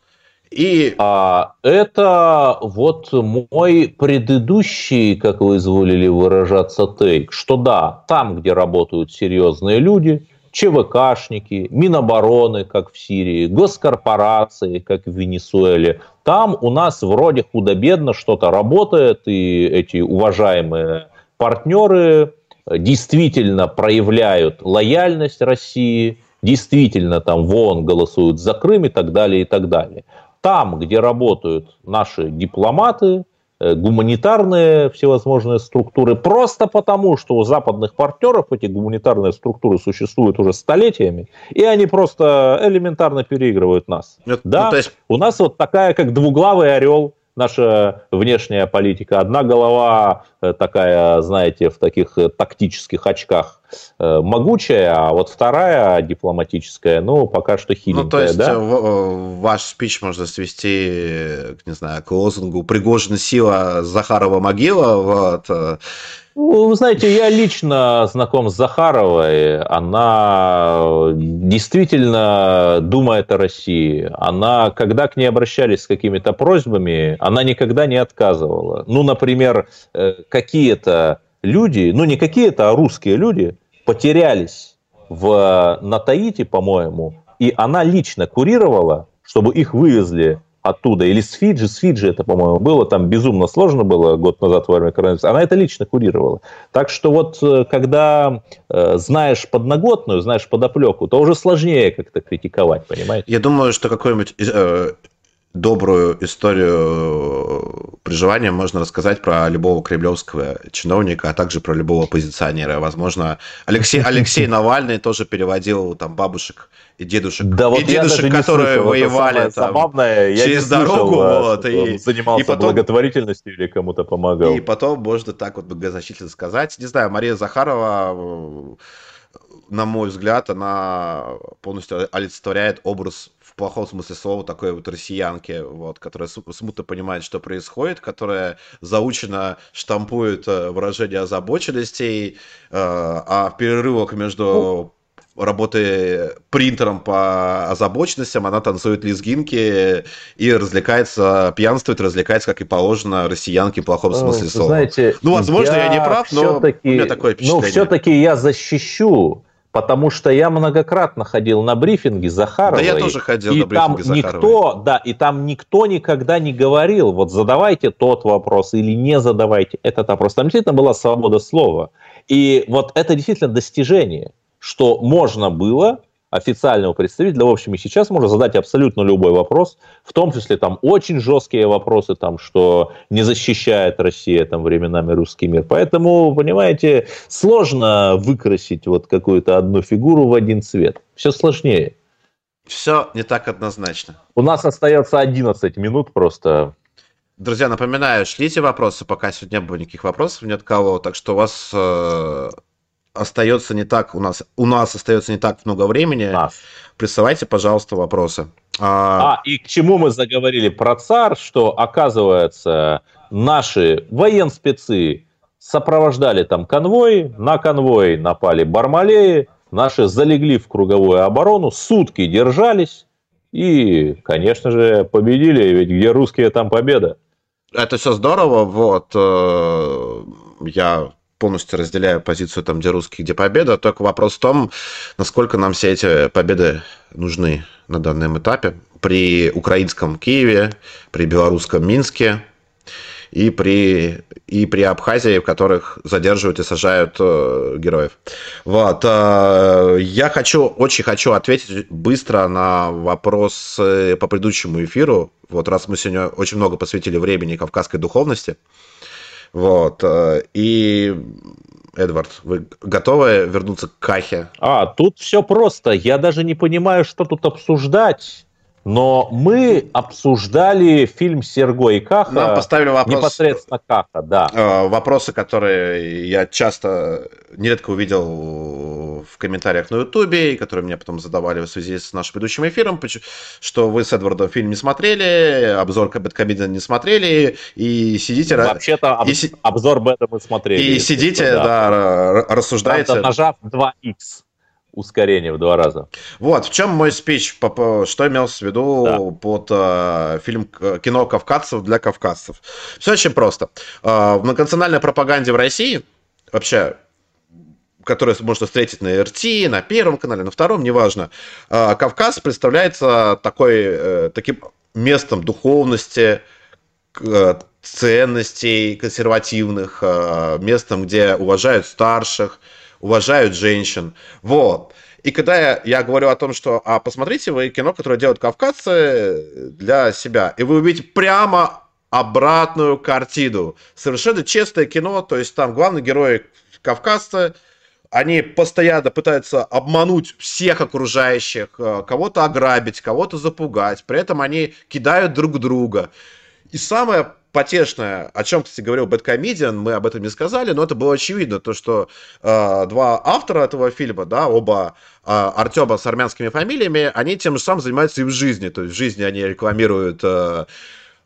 и... А это вот мой предыдущий, как вы изволили выражаться, тейк, что да, там, где работают серьезные люди, ЧВКшники, Минобороны, как в Сирии, госкорпорации, как в Венесуэле, там у нас вроде худо-бедно что-то работает, и эти уважаемые партнеры действительно проявляют лояльность России, действительно там в ООН голосуют за Крым и так далее, и так далее там, где работают наши дипломаты, э, гуманитарные всевозможные структуры, просто потому, что у западных партнеров эти гуманитарные структуры существуют уже столетиями, и они просто элементарно переигрывают нас. Это, да, ну, есть... у нас вот такая, как двуглавый орел, наша внешняя политика. Одна голова э, такая, знаете, в таких э, тактических очках могучая, а вот вторая дипломатическая, ну, пока что хиленькая. Ну, то есть да? ваш спич можно свести, не знаю, к лозунгу «Пригожина сила, Захарова могила». Вот. Ну, вы знаете, я лично знаком с Захаровой. Она действительно думает о России. Она, когда к ней обращались с какими-то просьбами, она никогда не отказывала. Ну, например, э, какие-то люди, ну не какие-то, а русские люди потерялись в, на Таити, по-моему, и она лично курировала, чтобы их вывезли оттуда, или с Фиджи, с Фиджи это, по-моему, было, там безумно сложно было год назад во время коронавируса, она это лично курировала. Так что вот, э, когда э, знаешь подноготную, знаешь подоплеку, то уже сложнее как-то критиковать, понимаете? Я думаю, что какой-нибудь э, добрую историю приживания можно рассказать про любого кремлевского чиновника, а также про любого оппозиционера. Возможно, Алексей, *laughs* Алексей Навальный тоже переводил там бабушек и дедушек, да, вот и дедушек, которые слышал, воевали там, забавное, через дорогу. Слышал, вот, и, занимался и потом, благотворительностью или кому-то помогал. И потом можно так вот многозначительно сказать. Не знаю, Мария Захарова на мой взгляд, она полностью олицетворяет образ в плохом смысле слова такой вот россиянки, вот, которая смутно понимает, что происходит, которая заучено штампует э, выражение озабоченностей, э, а в перерывах между работы принтером по озабоченностям, она танцует лезгинки и развлекается, пьянствует, развлекается, как и положено, россиянке в плохом смысле слова. Знаете, ну, возможно, я, я не прав, но у меня такое ну, впечатление. Ну, все-таки я защищу Потому что я многократно ходил на брифинги Захаровой. Да я тоже ходил и на брифинги там никто, Да, и там никто никогда не говорил, вот задавайте тот вопрос или не задавайте этот вопрос. Там действительно была свобода слова. И вот это действительно достижение, что можно было официального представителя, в общем, и сейчас можно задать абсолютно любой вопрос, в том числе там очень жесткие вопросы, там, что не защищает Россия там временами русский мир. Поэтому, понимаете, сложно выкрасить вот какую-то одну фигуру в один цвет. Все сложнее. Все не так однозначно. У нас остается 11 минут просто. Друзья, напоминаю, шлите вопросы, пока сегодня не было никаких вопросов ни от кого, так что у вас э, остается не так, у нас, у нас остается не так много времени. Нас. Присылайте, пожалуйста, вопросы. А... а, и к чему мы заговорили про ЦАР, что, оказывается, наши военспецы сопровождали там конвой, на конвой напали Бармалеи, наши залегли в круговую оборону, сутки держались и, конечно же, победили, ведь где русские, там победа. Это все здорово, вот, э, я полностью разделяю позицию там, где русские, где победа. Только вопрос в том, насколько нам все эти победы нужны на данном этапе. При украинском Киеве, при белорусском Минске и при, и при Абхазии, в которых задерживают и сажают э, героев. Вот. Э, я хочу, очень хочу ответить быстро на вопрос по предыдущему эфиру. Вот раз мы сегодня очень много посвятили времени кавказской духовности, вот. Э, и, Эдвард, вы готовы вернуться к Кахе? А, тут все просто. Я даже не понимаю, что тут обсуждать. Но мы обсуждали фильм Серго и Каха. Нам поставили вопрос, непосредственно Каха, да. Э, вопросы, которые я часто, нередко увидел в комментариях на Ютубе, и которые мне потом задавали в связи с нашим предыдущим эфиром, что вы с Эдвардом фильм не смотрели, обзор Бэткомедиан не смотрели, и сидите... Вообще-то об, и, обзор Бэта мы смотрели. И сидите, да, да рассуждаете... Правда, нажав 2х ускорение в два раза. Вот, в чем мой спич, что имелось в виду да. под э, фильм кино кавказцев для кавказцев. Все очень просто. Э, в многонациональной пропаганде в России, вообще, которую можно встретить на РТ, на Первом канале, на Втором, неважно, э, Кавказ представляется такой, э, таким местом духовности, э, ценностей консервативных, э, местом, где уважают старших, уважают женщин. Вот. И когда я, я говорю о том, что а посмотрите вы кино, которое делают кавказцы для себя, и вы увидите прямо обратную картину. Совершенно честное кино, то есть там главный герой кавказцы, они постоянно пытаются обмануть всех окружающих, э, кого-то ограбить, кого-то запугать, при этом они кидают друг друга. И самое потешное, о чем, кстати, говорил Бэткомедиан, мы об этом не сказали, но это было очевидно, то, что э, два автора этого фильма, да, оба э, Артема с армянскими фамилиями, они тем же самым занимаются и в жизни, то есть в жизни они рекламируют э,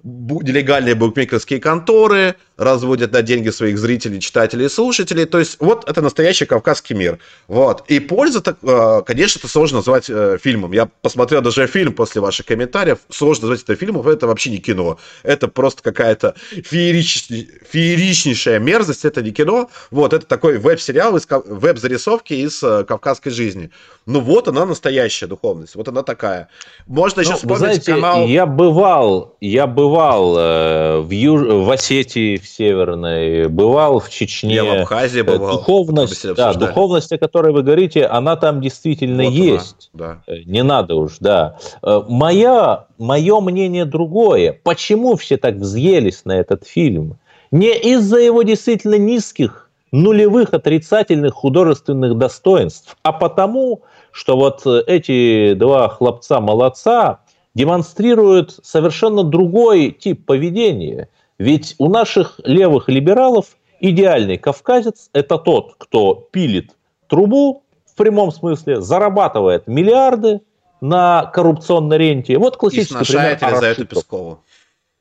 нелегальные букмекерские конторы, разводят на деньги своих зрителей, читателей и слушателей. То есть вот это настоящий кавказский мир. Вот. И польза, э, конечно, это сложно назвать э, фильмом. Я посмотрел даже фильм после ваших комментариев. Сложно назвать это фильмом, это вообще не кино. Это просто какая-то феерич... фееричнейшая мерзость, это не кино. Вот, это такой веб-сериал, из... веб-зарисовки из э, кавказской жизни. Ну вот она настоящая духовность, вот она такая. Можно еще ну, вспомнить знаете, канал... Я бывал, я бывал э, в, Юж... в Осетии, в Северной, бывал в Чечне. Я в Абхазии бывал. Духовность, да, духовность, о которой вы говорите, она там действительно вот есть. Она, да. Э, не надо уж, да. Э, моя, мое мнение другое. Почему все так взъелись на этот фильм? Не из-за его действительно низких нулевых отрицательных художественных достоинств, а потому, что вот эти два хлопца-молодца демонстрируют совершенно другой тип поведения. Ведь у наших левых либералов идеальный кавказец – это тот, кто пилит трубу в прямом смысле, зарабатывает миллиарды на коррупционной ренте. Вот классический И пример Елизавету Пескову.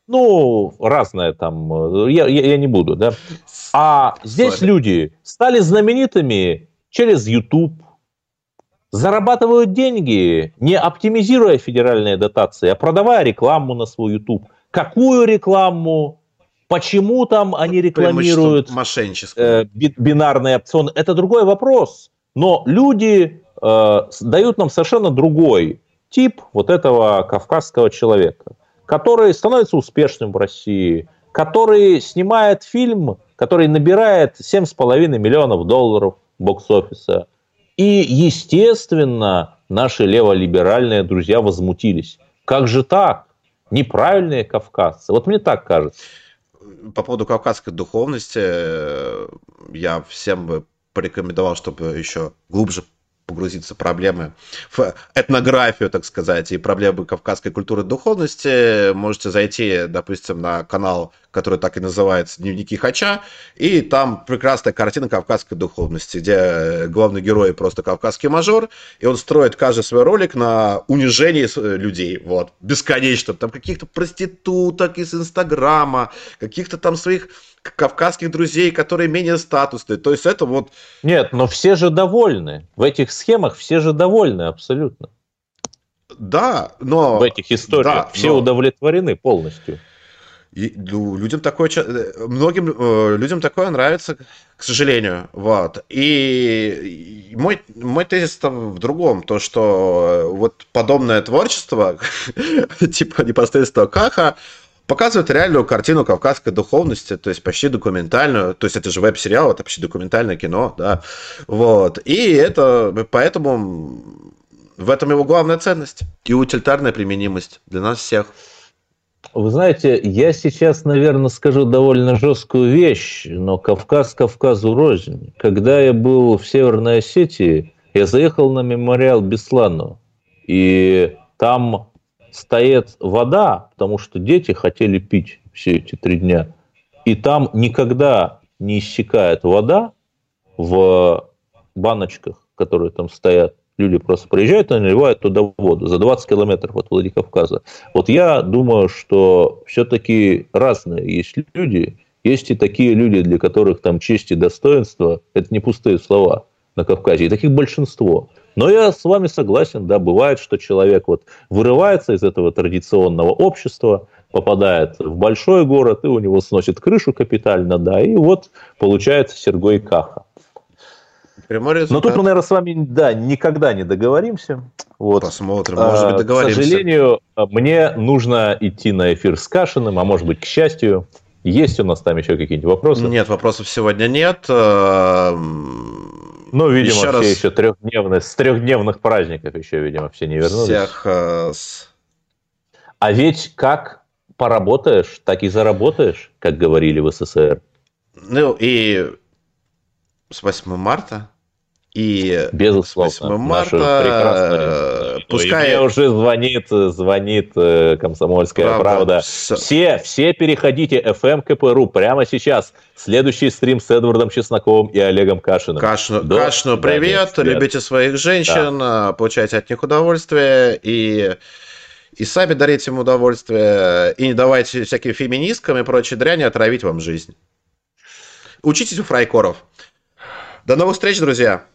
Ну, разное там, я, я, я не буду, да. А здесь Sorry. люди стали знаменитыми через YouTube, зарабатывают деньги, не оптимизируя федеральные дотации, а продавая рекламу на свой YouTube. Какую рекламу? Почему там они рекламируют э, бинарные опционы? Это другой вопрос. Но люди э, дают нам совершенно другой тип вот этого кавказского человека, который становится успешным в России, который снимает фильм, который набирает 7,5 миллионов долларов бокс-офиса. И, естественно, наши леволиберальные друзья возмутились. Как же так? Неправильные кавказцы. Вот мне так кажется по поводу кавказской духовности э, я всем бы порекомендовал, чтобы еще глубже погрузиться в проблемы, в этнографию, так сказать, и проблемы кавказской культуры и духовности, можете зайти, допустим, на канал, который так и называется «Дневники Хача», и там прекрасная картина кавказской духовности, где главный герой просто кавказский мажор, и он строит каждый свой ролик на унижении людей, вот, бесконечно, там каких-то проституток из Инстаграма, каких-то там своих кавказских друзей, которые менее статусные. То есть это вот... Нет, но все же довольны. В этих схемах все же довольны абсолютно. Да, но... В этих историях да, все но... удовлетворены полностью. И, ну, людям такое, многим э, людям такое нравится, к сожалению, вот. И, и мой мой тезис там в другом, то что вот подобное творчество, *laughs* типа непосредственно Каха, показывает реальную картину кавказской духовности, то есть почти документальную, то есть это же веб-сериал, это почти документальное кино, да, вот, и это, поэтому в этом его главная ценность. И утилитарная применимость для нас всех. Вы знаете, я сейчас, наверное, скажу довольно жесткую вещь, но Кавказ Кавказу рознь. Когда я был в Северной Осетии, я заехал на мемориал Беслану, и там стоит вода, потому что дети хотели пить все эти три дня. И там никогда не иссякает вода в баночках, которые там стоят. Люди просто приезжают и наливают туда воду за 20 километров от Владикавказа. Вот я думаю, что все-таки разные есть люди. Есть и такие люди, для которых там честь и достоинство – это не пустые слова на Кавказе. И таких большинство. Но я с вами согласен, да, бывает, что человек вот вырывается из этого традиционного общества, попадает в большой город, и у него сносит крышу капитально, да, и вот получается Сергей Каха. Но тут мы, наверное, с вами, да, никогда не договоримся. Вот. Посмотрим, может быть, договоримся. К сожалению, мне нужно идти на эфир с Кашиным, а может быть, к счастью, есть у нас там еще какие-нибудь вопросы? Нет, вопросов сегодня нет. Ну, видимо, еще все раз... еще трехдневные, с трехдневных праздников еще, видимо, все не вернулись. Всех, э. А ведь как поработаешь, так и заработаешь, как говорили в СССР. Ну, и с 8 марта и Безусловно, 8 марта, э, пускай... мне уже звонит, звонит э, «Комсомольская правда». правда. Все, все переходите FM КПРУ прямо сейчас. Следующий стрим с Эдвардом Чесноковым и Олегом Кашиным. Кашину, До Кашину привет, любите своих женщин, да. получайте от них удовольствие и и сами дарите им удовольствие, и не давайте всяким феминисткам и прочей дряни отравить вам жизнь. Учитесь у фрайкоров. До новых встреч, друзья!